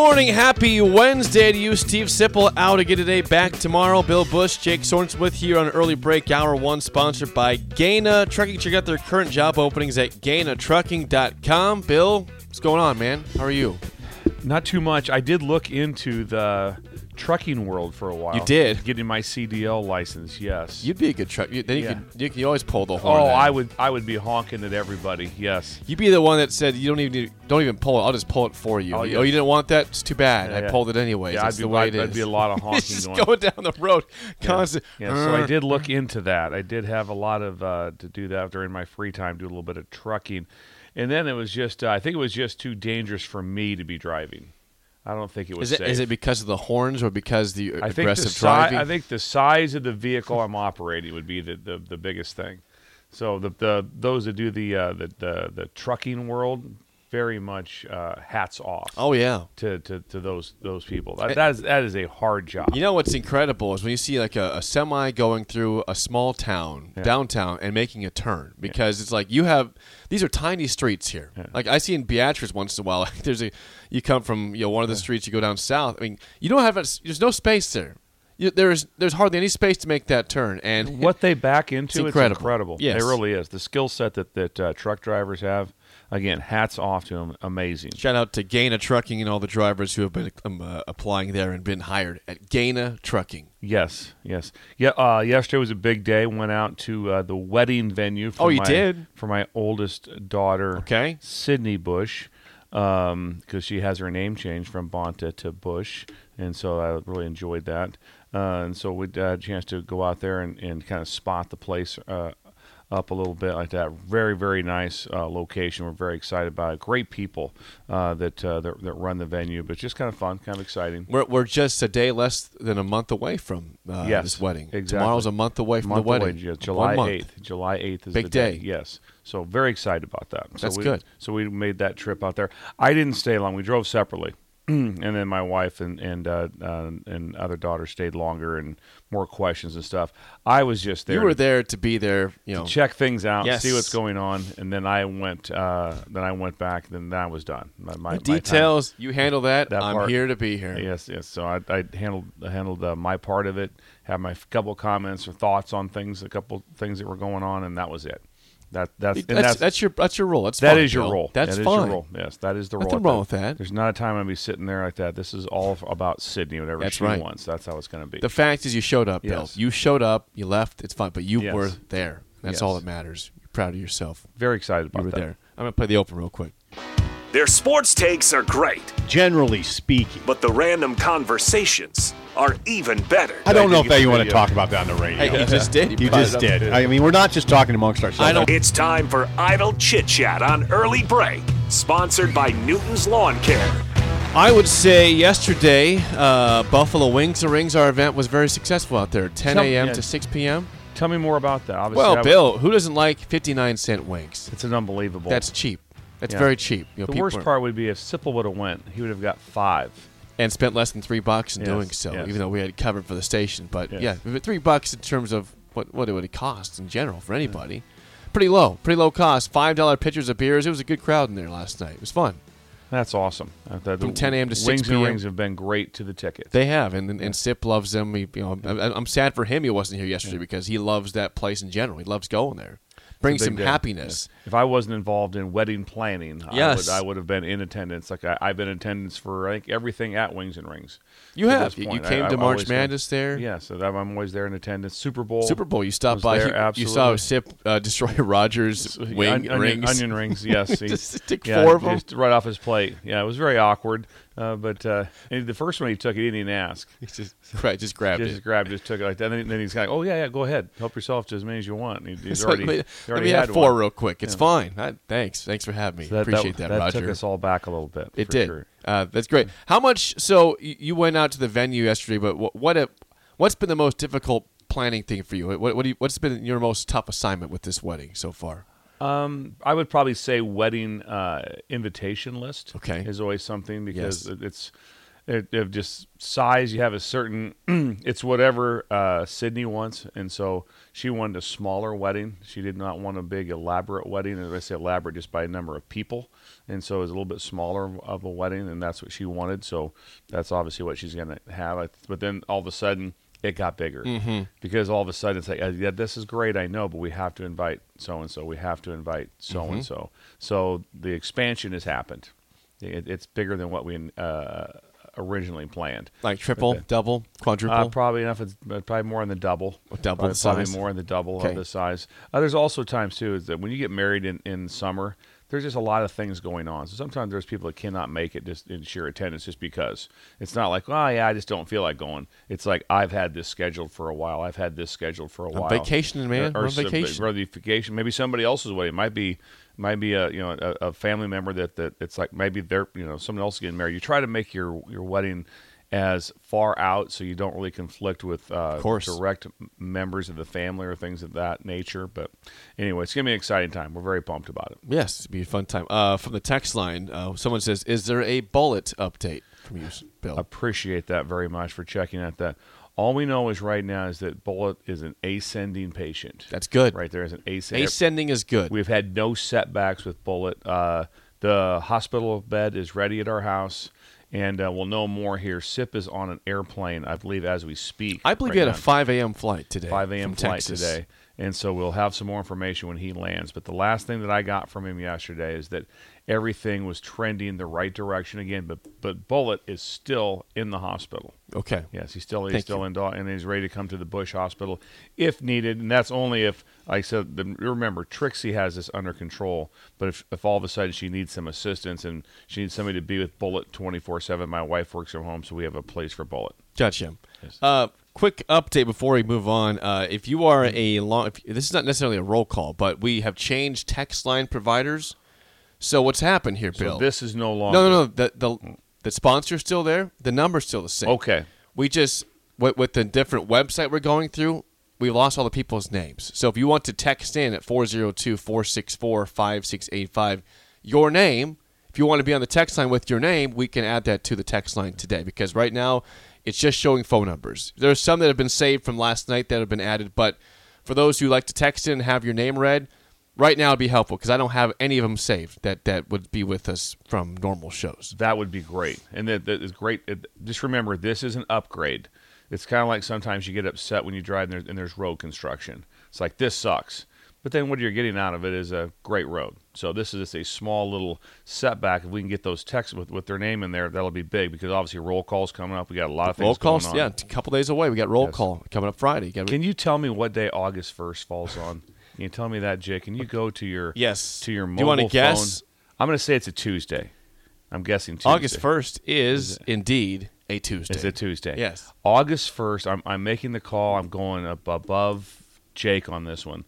Morning, happy Wednesday to you, Steve Sipple. Out again today, back tomorrow. Bill Bush, Jake Sorensen with you on early break, hour one, sponsored by Gana Trucking. Check out their current job openings at GanaTrucking.com. Bill, what's going on, man? How are you? Not too much. I did look into the trucking world for a while. You did? getting my CDL license. Yes. You'd be a good truck. You, then you Yeah. could you, could always pull the horn. oh. I would. I would be honking at everybody. Yes. You'd be the one that said you don't even need, don't even pull it. I'll just pull it for you. Oh, Oh, you didn't want that? It's too bad. Yeah, I yeah. pulled it anyways. Yeah, That's I'd be. the way I'd, it is. I'd be a lot of honking just going. going down the road, constant. Yeah, so I did look into that. I did have a lot of uh, to do that during my free time, do a little bit of trucking, and then it was just uh, I think it was just too dangerous for me to be driving. I don't think it was Is it, safe. is it because of the horns or because the I the aggressive si- driving? I think the size of the vehicle I'm operating would be the, the, the biggest thing. So the, the those that do the uh, the, the the trucking world, very much uh, hats off. oh yeah. To, to, to those those people. That, that is that is a hard job. You know what's incredible is when you see like a, a semi going through a small town downtown and making a turn because it's like you have these are tiny streets here. Like I see in Beatrice once in a while. Like there's a you come from you know one of the streets you go down south. I mean you don't have a, there's no space there. You, there's there's hardly any space to make that turn and what they back into, It's it's incredible. incredible. Yes. It really is. The skill set that that uh, truck drivers have, again, hats off to them. Amazing. Shout out to Gana Trucking and all the drivers who have been um, uh, applying there and been hired at Gana Trucking. Yes, yes, yeah. Uh, yesterday was a big day. Went out to uh, the wedding venue. For Oh, you my, did? for my oldest daughter. Okay. Sydney Bush, because she has her name changed from Bonta to Bush, and so I really enjoyed that. Uh, and so we had a chance to go out there and, and kind of spot the place. Uh, up a little bit like that. Very, very nice uh, location. We're very excited about it. Great people uh, that, uh, that that run the venue, but just kind of fun, kind of exciting. We're, we're just a day less than a month away from uh, Yes, this wedding. exactly. Tomorrow's a month away from month the wedding. away, yeah, July eighth. July eighth is Big the day. day. Yes. So very excited about that. So That's we, good. So we made that trip out there. I didn't stay long. We drove separately, and then my wife and and uh, uh, and other daughter stayed longer and more questions and stuff. I was just there. You were to- there to be there. You know, to check things out, Yes. see what's going on, and then I went. Uh, then I went back. Then that was done. My, my, the my time- details. You handle that. That I'm part. here to be here. Yes, yes. So I, I handled I handled uh, my part of it. Had my f- couple comments or thoughts on things, a couple things that were going on, and that was it. That that's That's, that's, that's, your that's your role. That's that fine, is your Bill. role. That's That fine. your role. Yes, that is the role. Nothing wrong with that. There's not a time I'm gonna be sitting there like that. This is all about Sydney, whatever That's she right. wants. That's how it's gonna be. The fact is, you showed up, Bill. Yes. You showed up. You left. It's fine, but you Yes. were there. That's Yes. all that matters. You're proud of yourself. Very excited about You were that. there. I'm gonna play the open real quick. Their sports takes are great, Generally speaking. but the random conversations are even better. I don't know if that you want to talk about that on the radio. Hey, you just did. You brought it just did. I mean, we're not just talking amongst ourselves. I don't- It's time for Idle Chit Chat on Early Break Sponsored by Newton's Lawn Care. I would say yesterday, uh, Buffalo Wings and Rings, our event was very successful out there. 10 a.m. yeah. to 6 p.m. Tell me more about that. Obviously, Well, I- Bill, who doesn't like 59 cent wings? it's an unbelievable. That's cheap. That's Yeah. very cheap. You know, the worst part would be if Sipple would have went, he would have got five. and spent less than three bucks in Yes, doing so, yes. even though we had it covered for the station. But Yes. yeah, three bucks in terms of what what it would cost in general for anybody, pretty low, pretty low cost. Five dollar pitchers of beers. It was a good crowd in there last night. It was fun. That's awesome. From 10 a.m. to 6 Wings and p.m.. Rings have been great to the tickets. They have, and and, and Sip loves them. He, you know, I, I'm sad for him he wasn't here yesterday because he loves that place in general. He loves going there. Brings Big some deal. happiness. If I wasn't involved in wedding planning, Yes. I, would, I would have been in attendance. Like I, I've been in attendance for think everything at Wings and Rings. You have. You- came I- to I March have. Madness there? Yeah, so that, I'm always there in attendance. Super Bowl. Super Bowl. You stopped by. there, you- you, saw. Sip uh, destroy Rogers wing On- onion, rings. Onion rings, yes. He- Just took yeah, four of 'em? just right off his plate. Yeah, it was very awkward. Uh, but uh, the first one he took, he didn't even ask. He just right, just grabbed Just it. grabbed, just took it like that. And then, he's like, "Oh yeah, yeah, go ahead, help yourself to as many as you want." And he- he's already, let me, he already had have four one. real quick. It's fine. I, thanks. Thanks for having me. So that, Appreciate that, that, Roger. took us all back a little bit. it did. Sure. Uh, that's great. How much? So you went out to the venue yesterday, but what what a, what's been the most difficult planning thing for you? What what do you, what's been your most tough assignment with this wedding so far? Um, I would probably say wedding uh, invitation list. Okay. is always something because Yes. it's it, it just size. You have a certain. it's whatever uh, Sydney wants, and so she wanted a smaller wedding. She did not want a big elaborate wedding. And I say elaborate just by number of people, and so it was a little bit smaller of a wedding, and that's what she wanted. So that's obviously what she's going to have. But then all of a sudden. It got bigger Mm-hmm. because all of a sudden it's like, uh, yeah, this is great, I know, but we have to invite so and so. We have to invite so and so. So the expansion has happened. It, it's bigger than what we uh, originally planned. Like triple, Okay. double, quadruple? Uh, probably enough. It's uh, probably more in the double. Double probably, the probably more in the double Okay. of the size. Uh, there's also times too is that when you get married in, in summer, there's just a lot of things going on. So sometimes there's people that cannot make it just in sheer attendance just because it's not like, oh yeah, I just don't feel like going. It's like I've had this scheduled for a while. I've had this scheduled for a I'm while. vacationing, man. Or, on some- vacation. or vacation. Maybe somebody else's wedding. It might be might be a you know a, a family member that that it's like maybe they're you know someone else getting married. You try to make your your wedding as far out so you don't really conflict with uh, course. direct members of the family or things of that nature. But anyway, it's gonna be an exciting time. We're very pumped about it. Yes, it'd be a fun time. Uh, from the text line, uh, someone says, "Is there a bullet update from you, Bill?" I appreciate that very much for checking out that. All we know is right now is that Bullet is an ascending patient. That's good. Right there is an ascending. Ascending is good. We've had no setbacks with Bullet. Uh, the hospital bed is ready at our house, and uh, we'll know more here. SIP is on an airplane, I believe, as we speak. I believe right he had a 5 a.m. flight today. 5 a.m. flight Texas. today. And so we'll have some more information when he lands. But the last thing that I got from him yesterday is that everything was trending the right direction again. But but Bullet is still in the hospital. Okay. Yes, he's still he's Thank still you. in Dal- and he's ready to come to the Bush Hospital if needed, and that's only if, like I said, the, remember Trixie has this under control. But if, if all of a sudden she needs some assistance and she needs somebody to be with Bullet twenty four seven, my wife works from home, so we have a place for Bullet. Gotcha. Uh, quick update before we move on. Uh, if you are a long, if, this is not necessarily a roll call, but we have changed text line providers. So what's happened here, So Bill? this is no longer no, no, no. The the the sponsor's still there. The number's still the same. Okay. We just with, with the different website we're going through, we lost all the people's names. So if you want to text in at 402-464-5685, your name, if you want to be on the text line with your name, we can add that to the text line today because right now it's just showing phone numbers. There's some that have been saved from last night that have been added, but for those who like to text in and have your name read, right now it'd be helpful because I don't have any of them saved that, that would be with us from normal shows. That would be great, and that, that is great. It, just remember, this is an upgrade. It's kind of like sometimes you get upset when you drive and there's, and there's road construction. It's like this sucks, but then what you're getting out of it is a great road. So this is just a small little setback. If we can get those texts with, with their name in there, that'll be big because obviously roll calls coming up. We got a lot of things Roll calls, yeah, a couple days away. We got roll Yes. call coming up Friday. Can you tell me what day August first falls on? Can you tell me that, Jake? Can you go to your Yes. to your Do mobile you wanna phone? I'm going to say it's a Tuesday. I'm guessing Tuesday. August first is indeed a Tuesday. Is a Tuesday. Yes. August 1st, I'm, I'm making the call. I'm going up above Jake on this one.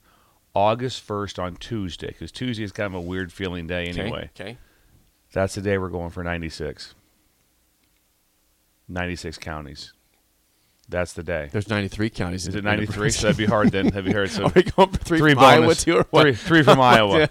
August 1st on Tuesday, because Tuesday is kind of a weird feeling day Okay, anyway. Okay. That's the day we're going for 96. 96 counties. That's the day. There's 93 counties. Is it 93? So that'd be hard then. That'd be hard. So Are we going for three, Three from Iowa too, or what? Three- three from Iowa.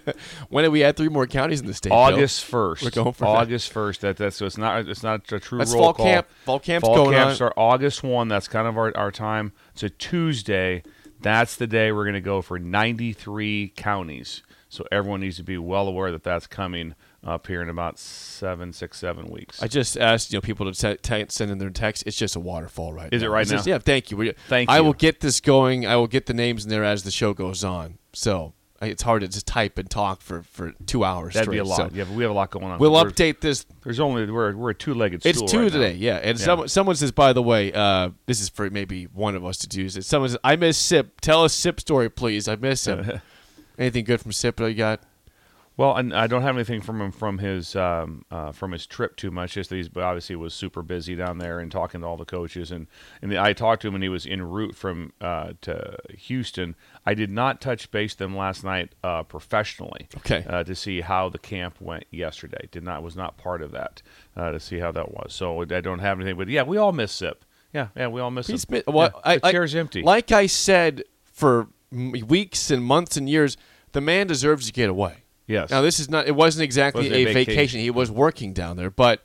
when did we add three more counties in the state? August first. We're going for that. August first. That that's so it's not it's not a true That's roll fall call. camp. Fall camp's Fall going camp on. start August one. That's kind of our, our time. It's a Tuesday. That's the day we're going to go for 93 counties. So everyone needs to be well aware that that's coming up here in about seven, six, seven weeks. I just asked you know people to te- te- send in their text. It's just a waterfall right Is now. it right It's just- now? yeah. Thank you. We, Thank I you. will get this going. I will get the names in there as the show goes on. So it's hard to just type and talk for, for two hours. That'd be a lot. So yeah, we have a lot going on. we'll We're- update this. There's only we're we're a two-legged It's stool two right now. today, yeah. And Yeah. someone someone says, by the way, uh, this is for maybe one of us to do. Is someone says, I miss Sip. Tell us Sip story, please. I miss him. Anything good from Sip that you got? Well, and I don't have anything from him from his um, uh, from his trip too much. Just that he's but obviously was super busy down there and talking to all the coaches. And and the, I talked to him and he was en route from uh, to Houston. I did not touch base them last night uh, professionally. Okay. Uh, to see how the camp went yesterday. Did not was not part of that uh, to see how that was. So I don't have anything. But yeah, we all miss Sip. Yeah, yeah, we all miss He's him. been, well, Yeah, I, the I- chair's empty. Like I said for weeks and months and years, the man deserves to get away. Yes. Now this is not. It wasn't exactly Wasn't a vacation. vacation. He was working down there, but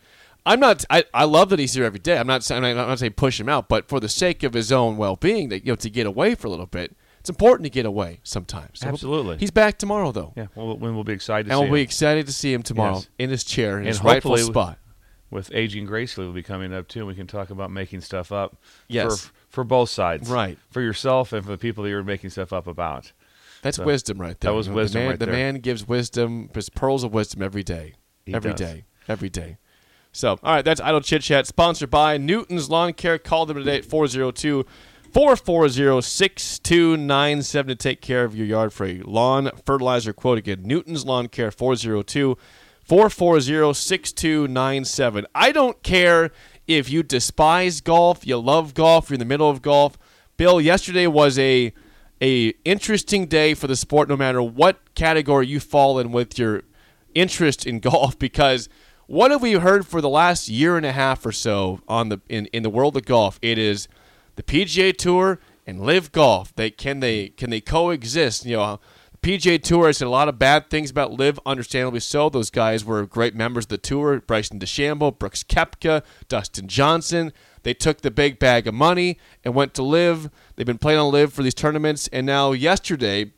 I'm not. I, I love that he's here every day. I'm not. saying- I'm not saying push him out, but for the sake of his own well-being, that you know, to get away for a little bit, it's important to get away sometimes. So Absolutely. He's back tomorrow though, yeah, well, when we'll be excited to and see we'll be him. excited to see him tomorrow Yes. in his chair in And his rightful spot. with aging gracefully will be coming up too. And We can talk about making stuff up. Yes. For, for both sides. Right. For yourself and for the people that you're making stuff up about. That's So, wisdom right there. that was You know, the wisdom man, right the man gives wisdom, pearls of wisdom every day. He Every does. day. Every day. So, all right, that's Idle Chit Chat, sponsored by Newton's Lawn Care. Call them today at 402 440 6297 to take care of your yard for a lawn fertilizer quote. Again, Newton's Lawn Care, 402 440 6297. I don't care if you despise golf, you love golf, you're in the middle of golf. Bill, yesterday was a a interesting day for the sport no matter what category you fall in with your interest in golf because what have we heard for the last year and a half or so on the in, in the world of golf? It is the PGA Tour and LIV Golf. They can they can they coexist? You know PGA Tour has said a lot of bad things about LIV understandably so. Those guys were great members of the tour. Bryson DeChambeau Brooks Koepka Dustin Johnson they took the big bag of money and went to LIV they've been playing on LIV for these tournaments and now yesterday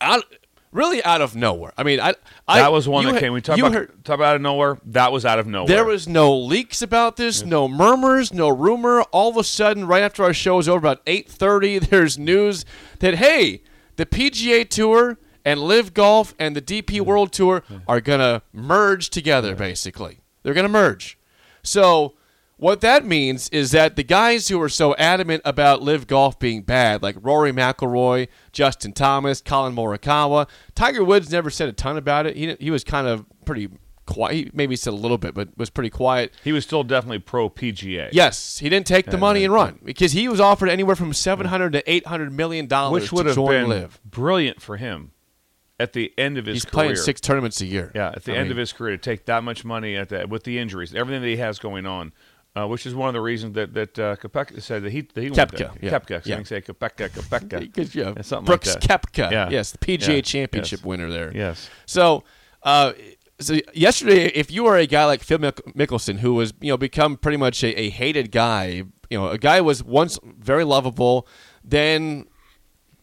out really out of nowhere. I mean, I, I That was one that ha- came. We talk about heard- talk about out of nowhere. That was out of nowhere. there was no leaks about this, no murmurs, no rumor. All of a sudden, right after our show was over, about eight thirty, there's news that hey, the PGA Tour and LIV Golf and the DP World Tour are gonna merge together. Basically, they're gonna merge. So. What that means is that the guys who are so adamant about LIV Golf being bad, like Rory McIlroy, Justin Thomas, Collin Morikawa, Tiger Woods never said a ton about it. He, he was kind of pretty quiet. He maybe said a little bit, but was pretty quiet. He was still definitely pro PGA. Yes, he didn't take the money and run because he was offered anywhere from seven hundred to eight hundred million dollars which would to have join been LIV. brilliant for him at the end of his career. He's career. playing six tournaments a year. Yeah, at the I end mean, of his career, to take that much money at that with the injuries, everything that he has going on, uh, which is one of the reasons that that uh, said that he that he there. yeah. Koepka, so Yeah. say Koepka, Koepka, yeah, Yeah, something Brooks like that. Koepka, Yeah. yes, the PGA Yeah. Championship Yes. winner there. Yes. So, uh, so yesterday, if you are a guy like Phil Mick- Mickelson, who was you know become pretty much a, a hated guy, you know, a guy who was once very lovable, then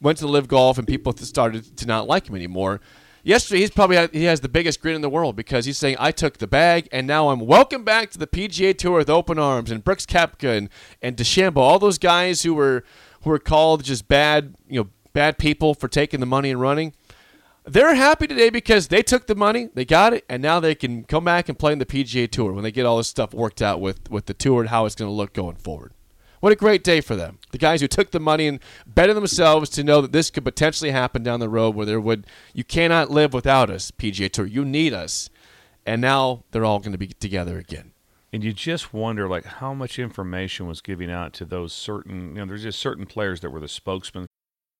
went to LIV Golf, and people started to not like him anymore. Yesterday, he's probably he has the biggest grin in the world because he's saying, "I took the bag, and now I'm welcome back to the PGA Tour with open arms." And Brooks Koepka and and DeChambeau, all those guys who were who were called just bad, you know, bad people for taking the money and running. They're happy today because they took the money, they got it, and now they can come back and play in the PGA Tour when they get all this stuff worked out with with the tour and how it's going to look going forward. What a great day for them. The guys who took the money and betted themselves to know that this could potentially happen down the road where there would you cannot live without us, PGA Tour. You need us. And now they're all going to be together again. And you just wonder, like, how much information was giving out to those certain, you know, there's just certain players that were the spokesmen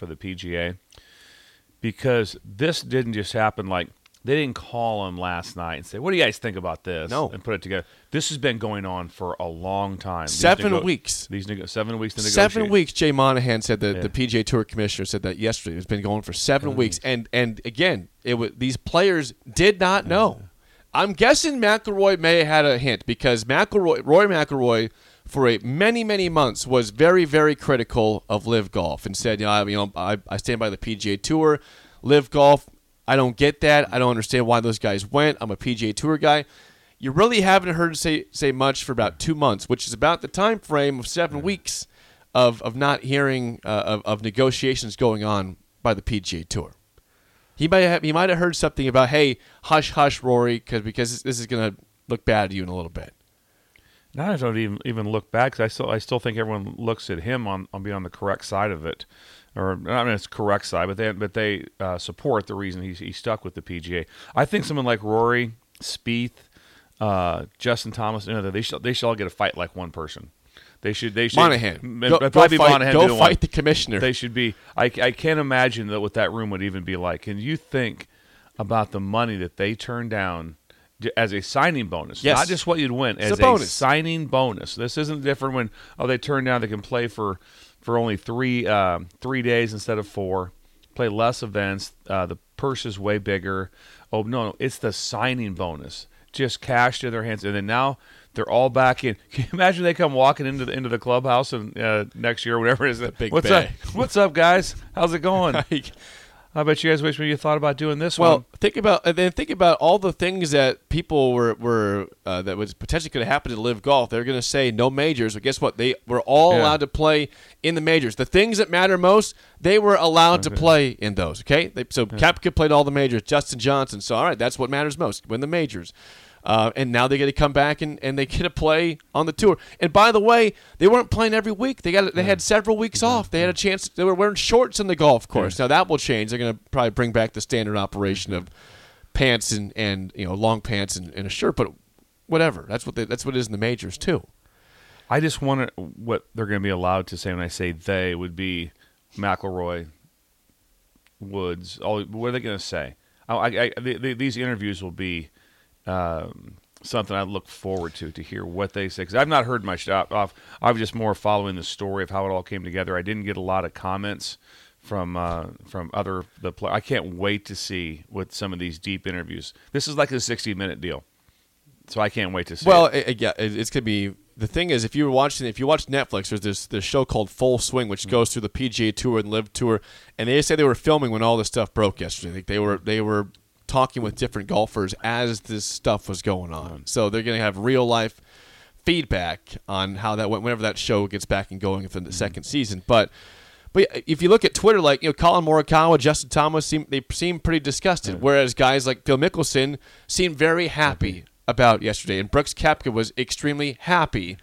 For the PGA because this didn't just happen like they didn't call him last night and say, "What do you guys think about this?" No. and put it together. This has been going on for a long time. These Seven nego- weeks. These nego- seven weeks. To Seven weeks. Jay Monahan said that Yeah. the PGA Tour commissioner said that yesterday. It's been going for seven mm. weeks, and and again, it was these players did not mm. know. I'm guessing McIlroy may have had a hint because McIlroy, Roy McIlroy, for a many many months was very very critical of LIV Golf and said, you know, I, you know, I, I stand by the PGA Tour, LIV Golf. I don't get that. I don't understand why those guys went. I'm a PGA Tour guy. You really haven't heard say say much for about two months, which is about the time frame of seven weeks of of not hearing uh, of, of negotiations going on by the PGA Tour. He might have he might have heard something about hey hush hush Rory because because this is gonna look bad to you in a little bit. Now I don't even even look back 'cause I still I still think everyone looks at him on, on being on the correct side of it, or I mean it's correct side, but they but they uh, support the reason he's he stuck with the PGA. I think someone like Rory, Spieth, uh, Justin Thomas, you know, they should they should all get a fight like one person. They should they should Monahan, m- go, fight, Monahan go the fight one. the commissioner. They should be. I, I can't imagine that what that room would even be like. Can you think about the money that they turned down as a signing bonus? Yes. Not just what you'd win, It's as a bonus. signing bonus. This isn't different when oh they turn down they can play for for only three uh, three days instead of four, play less events. Uh, the purse is way bigger. Oh no, no, it's the signing bonus. Just cash to their hands, and then now they're all back in. Can you imagine they come walking into the into the clubhouse and uh, next year, whatever it is? That big What's bay. up? What's up, guys? How's it going? I bet you guys wish when you thought about doing this Well, one. think about and then think about all the things that people were were uh, that was potentially could have happened to LIV Golf. They're going to say no majors, but guess what? They were all Yeah. allowed to play in the majors. The things that matter most, they were allowed to play in those. Okay, they, so Koepka played all the majors. Justin Johnson. So all right, that's what matters most. Win the majors. Uh, and now they get to come back and, and they get to play on the tour. And by the way, they weren't playing every week. They got they had several weeks off. They had a chance. They were wearing shorts on the golf course. Now that will change. They're going to probably bring back the standard operation of pants and, and you know long pants and, and a shirt. But whatever. That's what they, that's what it is in the majors too. I just wonder what they're going to be allowed to say when I say they would be McIlroy, Woods. All what are they going to say? I, I, I, the, the, these interviews will be um, something I look forward to to hear what they say because I've not heard much off. I was just more following the story of how it all came together. I didn't get a lot of comments from uh, from other the play. I can't wait to see what some of these deep interviews. This is like a sixty minute deal, so I can't wait to see. Well, it. it, yeah, it, it's gonna be. The thing is, if you were watching, if you watch Netflix, there's this this show called Full Swing, which Mm. goes through the PGA Tour and LIV Tour, and they say they were filming when all this stuff broke yesterday. Like they were they were talking with different golfers as this stuff was going on. So they're gonna have real life feedback on how that went whenever that show gets back and going for the mm-hmm. second season. But but if you look at Twitter, like you know, Collin Morikawa, Justin Thomas, seem they seem pretty disgusted, whereas guys like Phil Mickelson seem very happy about yesterday, and Brooks Koepka was extremely happy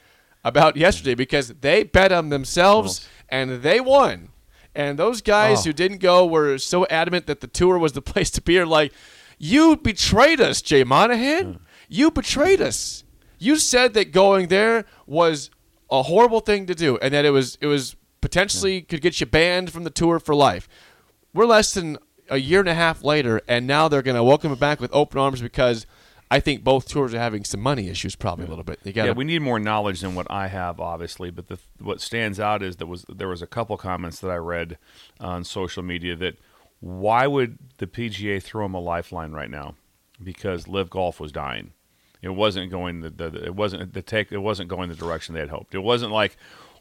about yesterday because they bet on themselves and they won. And those guys Oh. who didn't go were so adamant that the tour was the place to be. Are like, you betrayed us, Jay Monahan. You betrayed us. You said that going there was a horrible thing to do, and that it was it was potentially could get you banned from the tour for life. We're less than a year and a half later, and now they're going to welcome it back with open arms because I think both tours are having some money issues, probably a little bit. You got yeah, we need more knowledge than what I have, obviously. But the, what stands out is there was there was a couple comments that I read on social media that why would the PGA throw him a lifeline right now? Because LIV Golf was dying. It wasn't going the, the it wasn't the take it wasn't going the direction they had hoped. It wasn't like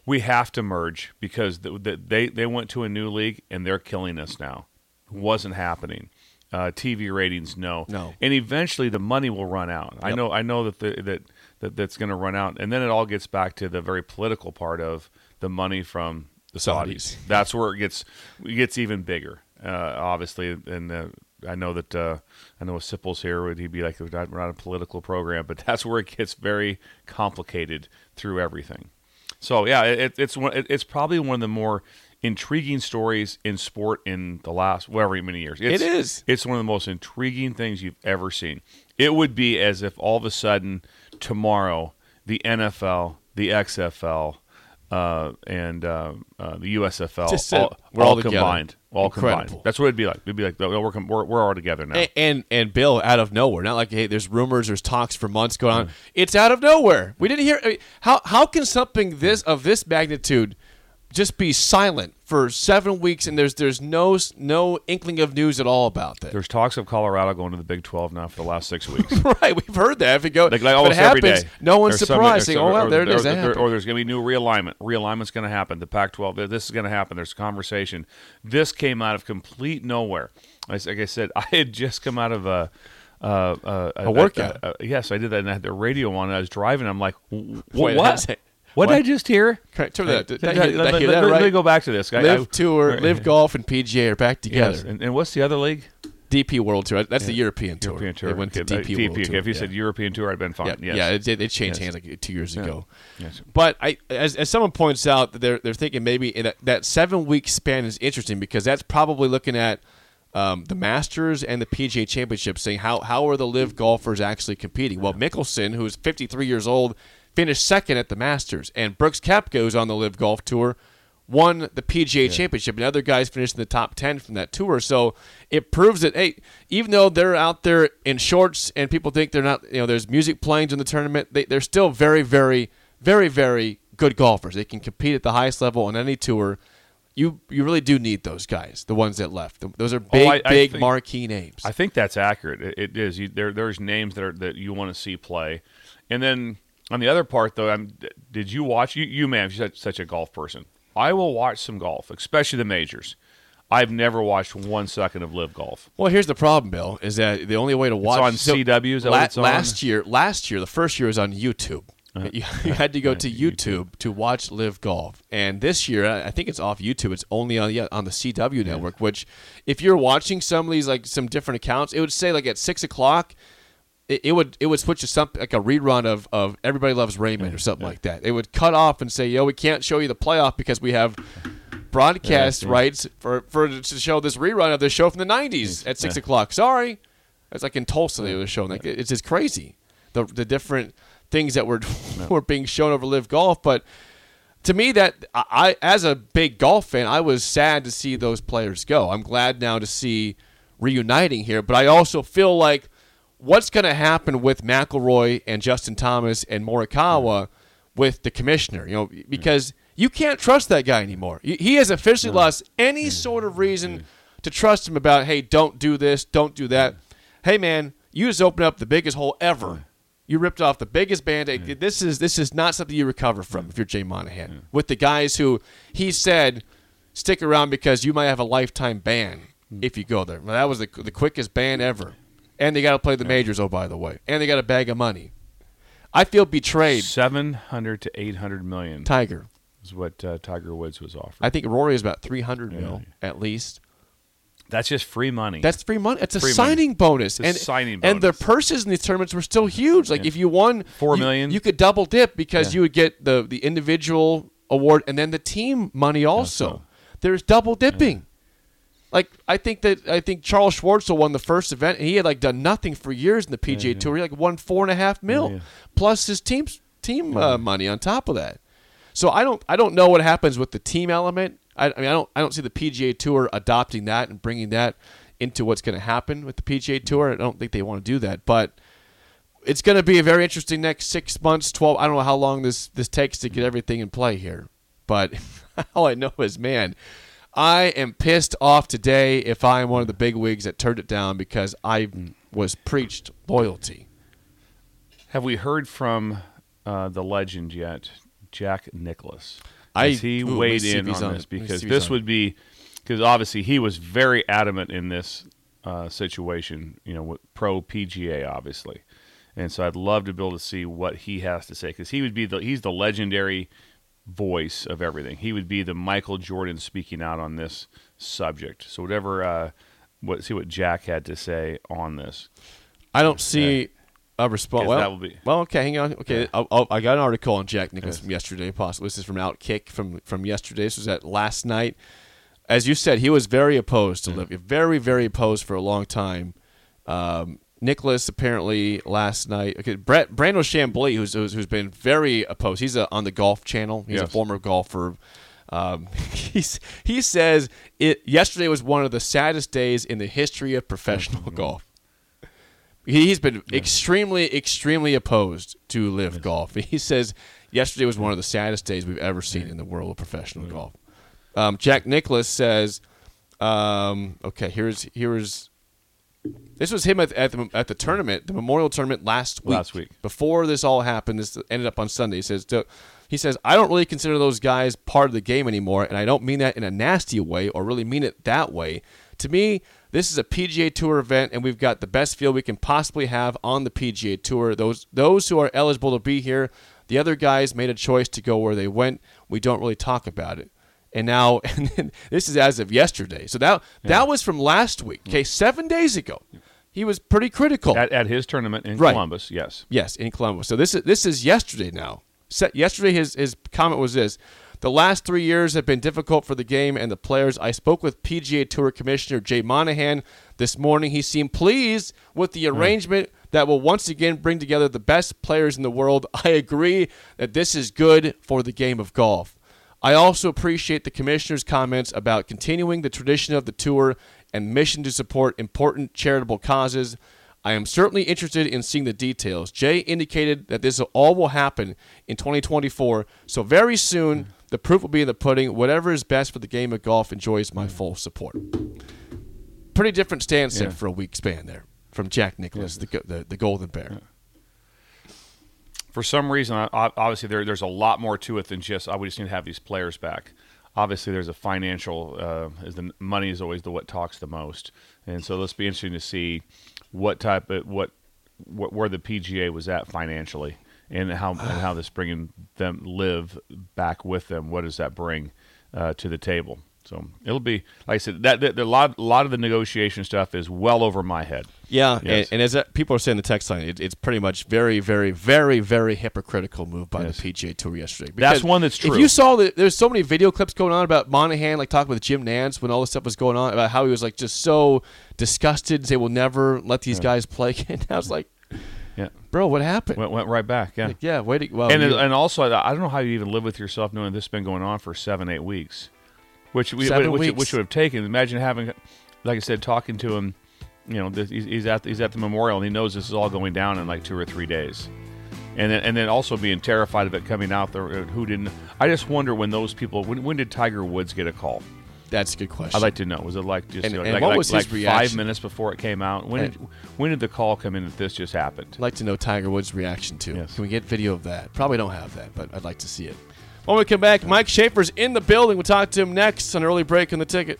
we have to merge because the, the, they they went to a new league and they're killing us now. It wasn't happening. Uh, TV ratings, no, No. and eventually the money will run out. I know, I know that the, that that that's going to run out, and then it all gets back to the very political part of the money from the Saudis. Saudis. That's where it gets it gets even bigger, obviously. And uh, I know that uh, I know if Sipple's here, would he be like we're not, we're not a political program, but that's where it gets very complicated through everything. So yeah, it, it's one, it, it's probably one of the more intriguing stories in sport in the last whatever many years. It's, It is. It's one of the most intriguing things you've ever seen. It would be as if all of a sudden tomorrow the NFL, the XFL, uh, and uh, uh, the USFL Just all, we're all all combined. All Incredible. combined. That's what it'd be like. It'd be like oh, we're, com- we're, we're all together now. And, and and Bill out of nowhere, not like hey, there's rumors, there's talks for months going on. It's out of nowhere. We didn't hear. I mean, how how can something this of this magnitude just be silent for seven weeks and there's there's no no inkling of news at all about that? There's talks of Colorado going to the Big 12 now for the last six weeks. right, we've heard that. If it goes, Like, like almost it happens, every day. no one's There's surprised. saying, oh well, there it is. or- That or, there's going to be new realignment. Realignment's going to happen. The Pac-12. This is going to happen. There's conversation. This came out of complete nowhere. Like I said, I had just come out of a. Uh, uh, A workout. yes, I did that. And I had the radio on. And I was driving. I'm like, "W- Wait, what? I say- What, what? did I just hear? Okay, turn that- did I Let- hear- did I hear let- that let- Let me go back to this. I- LIV I- Tour, LIV Golf, and PGA are back together. Yes, and, and what's the other league? DP World Tour. That's the European Tour. European Tour. They went to Okay, DP, uh, World okay, Tour. If you yeah. said European Tour, I'd been fine. Yeah, yes. yeah, it did. It changed Yes. hands like two years ago. Yes. But I, as, as someone points out, they're they're thinking maybe in that, that seven week span is interesting because that's probably looking at um, the Masters and the PGA Championship, saying how how are the LIV golfers actually competing? Well, Mickelson, who's 53 years old, finished second at the Masters, and Brooks Koepka, on the LIV Golf tour, won the PGA Championship, and other guys finished in the top 10 from that tour. So it proves that hey, even though they're out there in shorts and people think they're not, you know, there's music playing in the tournament, they, they're still very, very, very, very good golfers. They can compete at the highest level on any tour. You you really do need those guys, the ones that left. Those are oh, big, Oh, I- I big think- marquee names. I think that's accurate. It, it is. You, there, there's names that are that you want to see play, and then on the other part, though, I'm, did you watch? You, you man, you're such, such a golf person. I will watch some golf, especially the majors. I've never watched one second of LIV Golf. Well, here's the problem, Bill, is that the only way to watch on CW, is that what it's on? last year, last year, the first year was on YouTube. You, uh, you had to go to YouTube to watch LIV Golf, and this year I think it's off YouTube. It's only on yeah, on the CW network. Which, if you're watching some of these like some different accounts, it would say like at six o'clock, it, it would it would switch to something like a rerun of of Everybody Loves Raymond or something like that. It would cut off and say, "Yo, we can't show you the playoff because we have." Broadcast rights for for to show this rerun of the show from the '90s at six o'clock. Sorry, it's like in Tulsa they were showing. Like it's just crazy the the different things that were were being shown over LIV Golf. But to me, that I- as a big golf fan, I was sad to see those players go. I'm glad now to see reuniting here, but I also feel like what's going to happen with McIlroy and Justin Thomas and Morikawa with the commissioner, you know, because you can't trust that guy anymore. He has officially mm. lost any mm. sort of reason mm. to trust him about, hey, don't do this, don't do that. Hey, man, you just opened up the biggest hole ever. You ripped off the biggest band-aid. This is this is not something you recover from if you're Jay Monahan. With the guys who he said stick around because you might have a lifetime ban if you go there. Well, that was the, the quickest ban ever. And they got to play the majors, oh, by the way. And they got a bag of money. I feel betrayed. Seven hundred to eight hundred million Tiger. is what uh, Tiger Woods was offered. I think Rory is about 300 mil at least. That's just free money. That's free money. It's a Free money. signing bonus. It's a and signing And the purses in these tournaments were still huge. Like if you won Four you- million. you could double dip because Yeah. you would get the the individual award and then the team money also. There's double dipping. Like I think that I think Charles Schwartzel won the first event and he had like done nothing for years in the PGA Tour. He like won four and a half mil plus his team's team uh, money on top of that. So I don't I don't know what happens with the team element. I, I mean I don't I don't see the PGA Tour adopting that and bringing that into what's going to happen with the PGA Tour. I don't think they want to do that. But it's going to be a very interesting next six months, twelve. I don't know how long this this takes to get everything in play here, but all I know is, man, I am pissed off today if I am one of the big wigs that turned it down because I was preached loyalty. Have we heard from uh, the legend yet, Jack Nicklaus? I- Has he ooh, weighed in on on this. Because see if he's this on would be because obviously he was very adamant in this uh, situation. You know, with pro PGA obviously, and so I'd love to be able to see what he has to say because he would be the he's the legendary voice of everything. He would be the Michael Jordan speaking out on this subject. So whatever, uh, what see what Jack had to say on this. I don't see a response. Well, that will be- well, okay, hang on. Okay, I'll, I'll, I got an article on Jack Nicklaus from yesterday. Possibly this is from Outkick from from yesterday. This was at last night. As you said, he was very opposed to Livia, very very opposed for a long time. Um, Nicklaus apparently last night. Okay, Brett Brandel Chamblee, who's, who's who's been very opposed. He's a, on the Golf Channel. He's a former golfer. Um, he's, he says it. Yesterday was one of the saddest days in the history of professional golf. He's been extremely, extremely opposed to LIV Golf. He says yesterday was one of the saddest days we've ever seen in the world of professional golf. Um, Jack Nicklaus says, um, "Okay, here's here's this was him at, at the at the tournament, the Memorial Tournament last week. Last week. before this all happened, this ended up on Sunday. He says, "Don't- he says I don't really consider those guys part of the game anymore, and I don't mean that in a nasty way or really mean it that way. To me, this is a PGA Tour event, and we've got the best field we can possibly have on the PGA Tour. Those those who are eligible to be here, the other guys made a choice to go where they went. We don't really talk about it." And now, and then, this is as of yesterday. So that that was from last week. Okay, seven days ago, he was pretty critical. At, at his tournament in Right. Columbus, yes. Yes, in Columbus. So this is this is yesterday now. Set, yesterday, his his comment was this: the last three years have been difficult for the game and the players. I spoke with PGA Tour Commissioner Jay Monahan this morning. He seemed pleased with the arrangement that will once again bring together the best players in the world. I agree that this is good for the game of golf. I also appreciate the commissioner's comments about continuing the tradition of the tour and mission to support important charitable causes. I am certainly interested in seeing the details. Jay indicated that this all will happen in 2024, so very soon the proof will be in the pudding. Whatever is best for the game of golf enjoys my full support. Pretty different stance Yeah. for a week span there from Jack Nicklaus, the, the the Golden Bear. For some reason, obviously there, there's a lot more to it than just oh, we just need to have these players back. Obviously, there's a financial. Uh, is the money is always the what talks the most, and so let's be interesting to see what type of what, what where the PGA was at financially, and how and how this bringing them live back with them. What does that bring uh, to the table? So it'll be like I said. That, that, that a lot a lot of the negotiation stuff is well over my head. Yeah, Yes. and, and as that, people are saying the text line, it, it's pretty much very, very, very, very hypocritical move by Yes. the PGA Tour yesterday. That's one that's true. If you saw that, there's so many video clips going on about Monahan, like talking with Jim Nantz when all this stuff was going on about how he was like just so disgusted, and say we'll never let these guys play again. I was like, Yeah, bro, what happened? went went right back. Yeah. Like, yeah, wait. Well, and and also I don't know how you even live with yourself knowing this has been going on for seven eight weeks, which we Seven which, weeks. which would have taken. Imagine having, like I said, talking to him. You know, this, he's, he's at he's at the memorial and he knows this is all going down in like two or three days, and then and then also being terrified of it coming out there. Who didn't? I just wonder when those people. When, when did Tiger Woods get a call? that's a good question. I'd like to know. Was it like just And- you know, and like, what like, was his like five minutes before it came out? When did when did the call come in that this just happened? I'd like to know Tiger Woods' reaction to. Yes. Can we get video of that? Probably don't have that, but I'd like to see it. When we come back, Mike Schaefer's in the building. We'll talk to him next on early break on the ticket.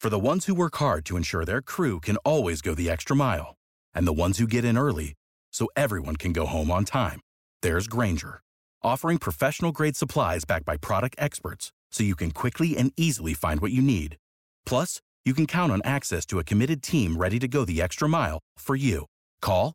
For the ones who work hard to ensure their crew can always go the extra mile, and the ones who get in early so everyone can go home on time, there's Grainger, offering professional grade supplies backed by product experts so you can quickly and easily find what you need. Plus, you can count on access to a committed team ready to go the extra mile for you. Call,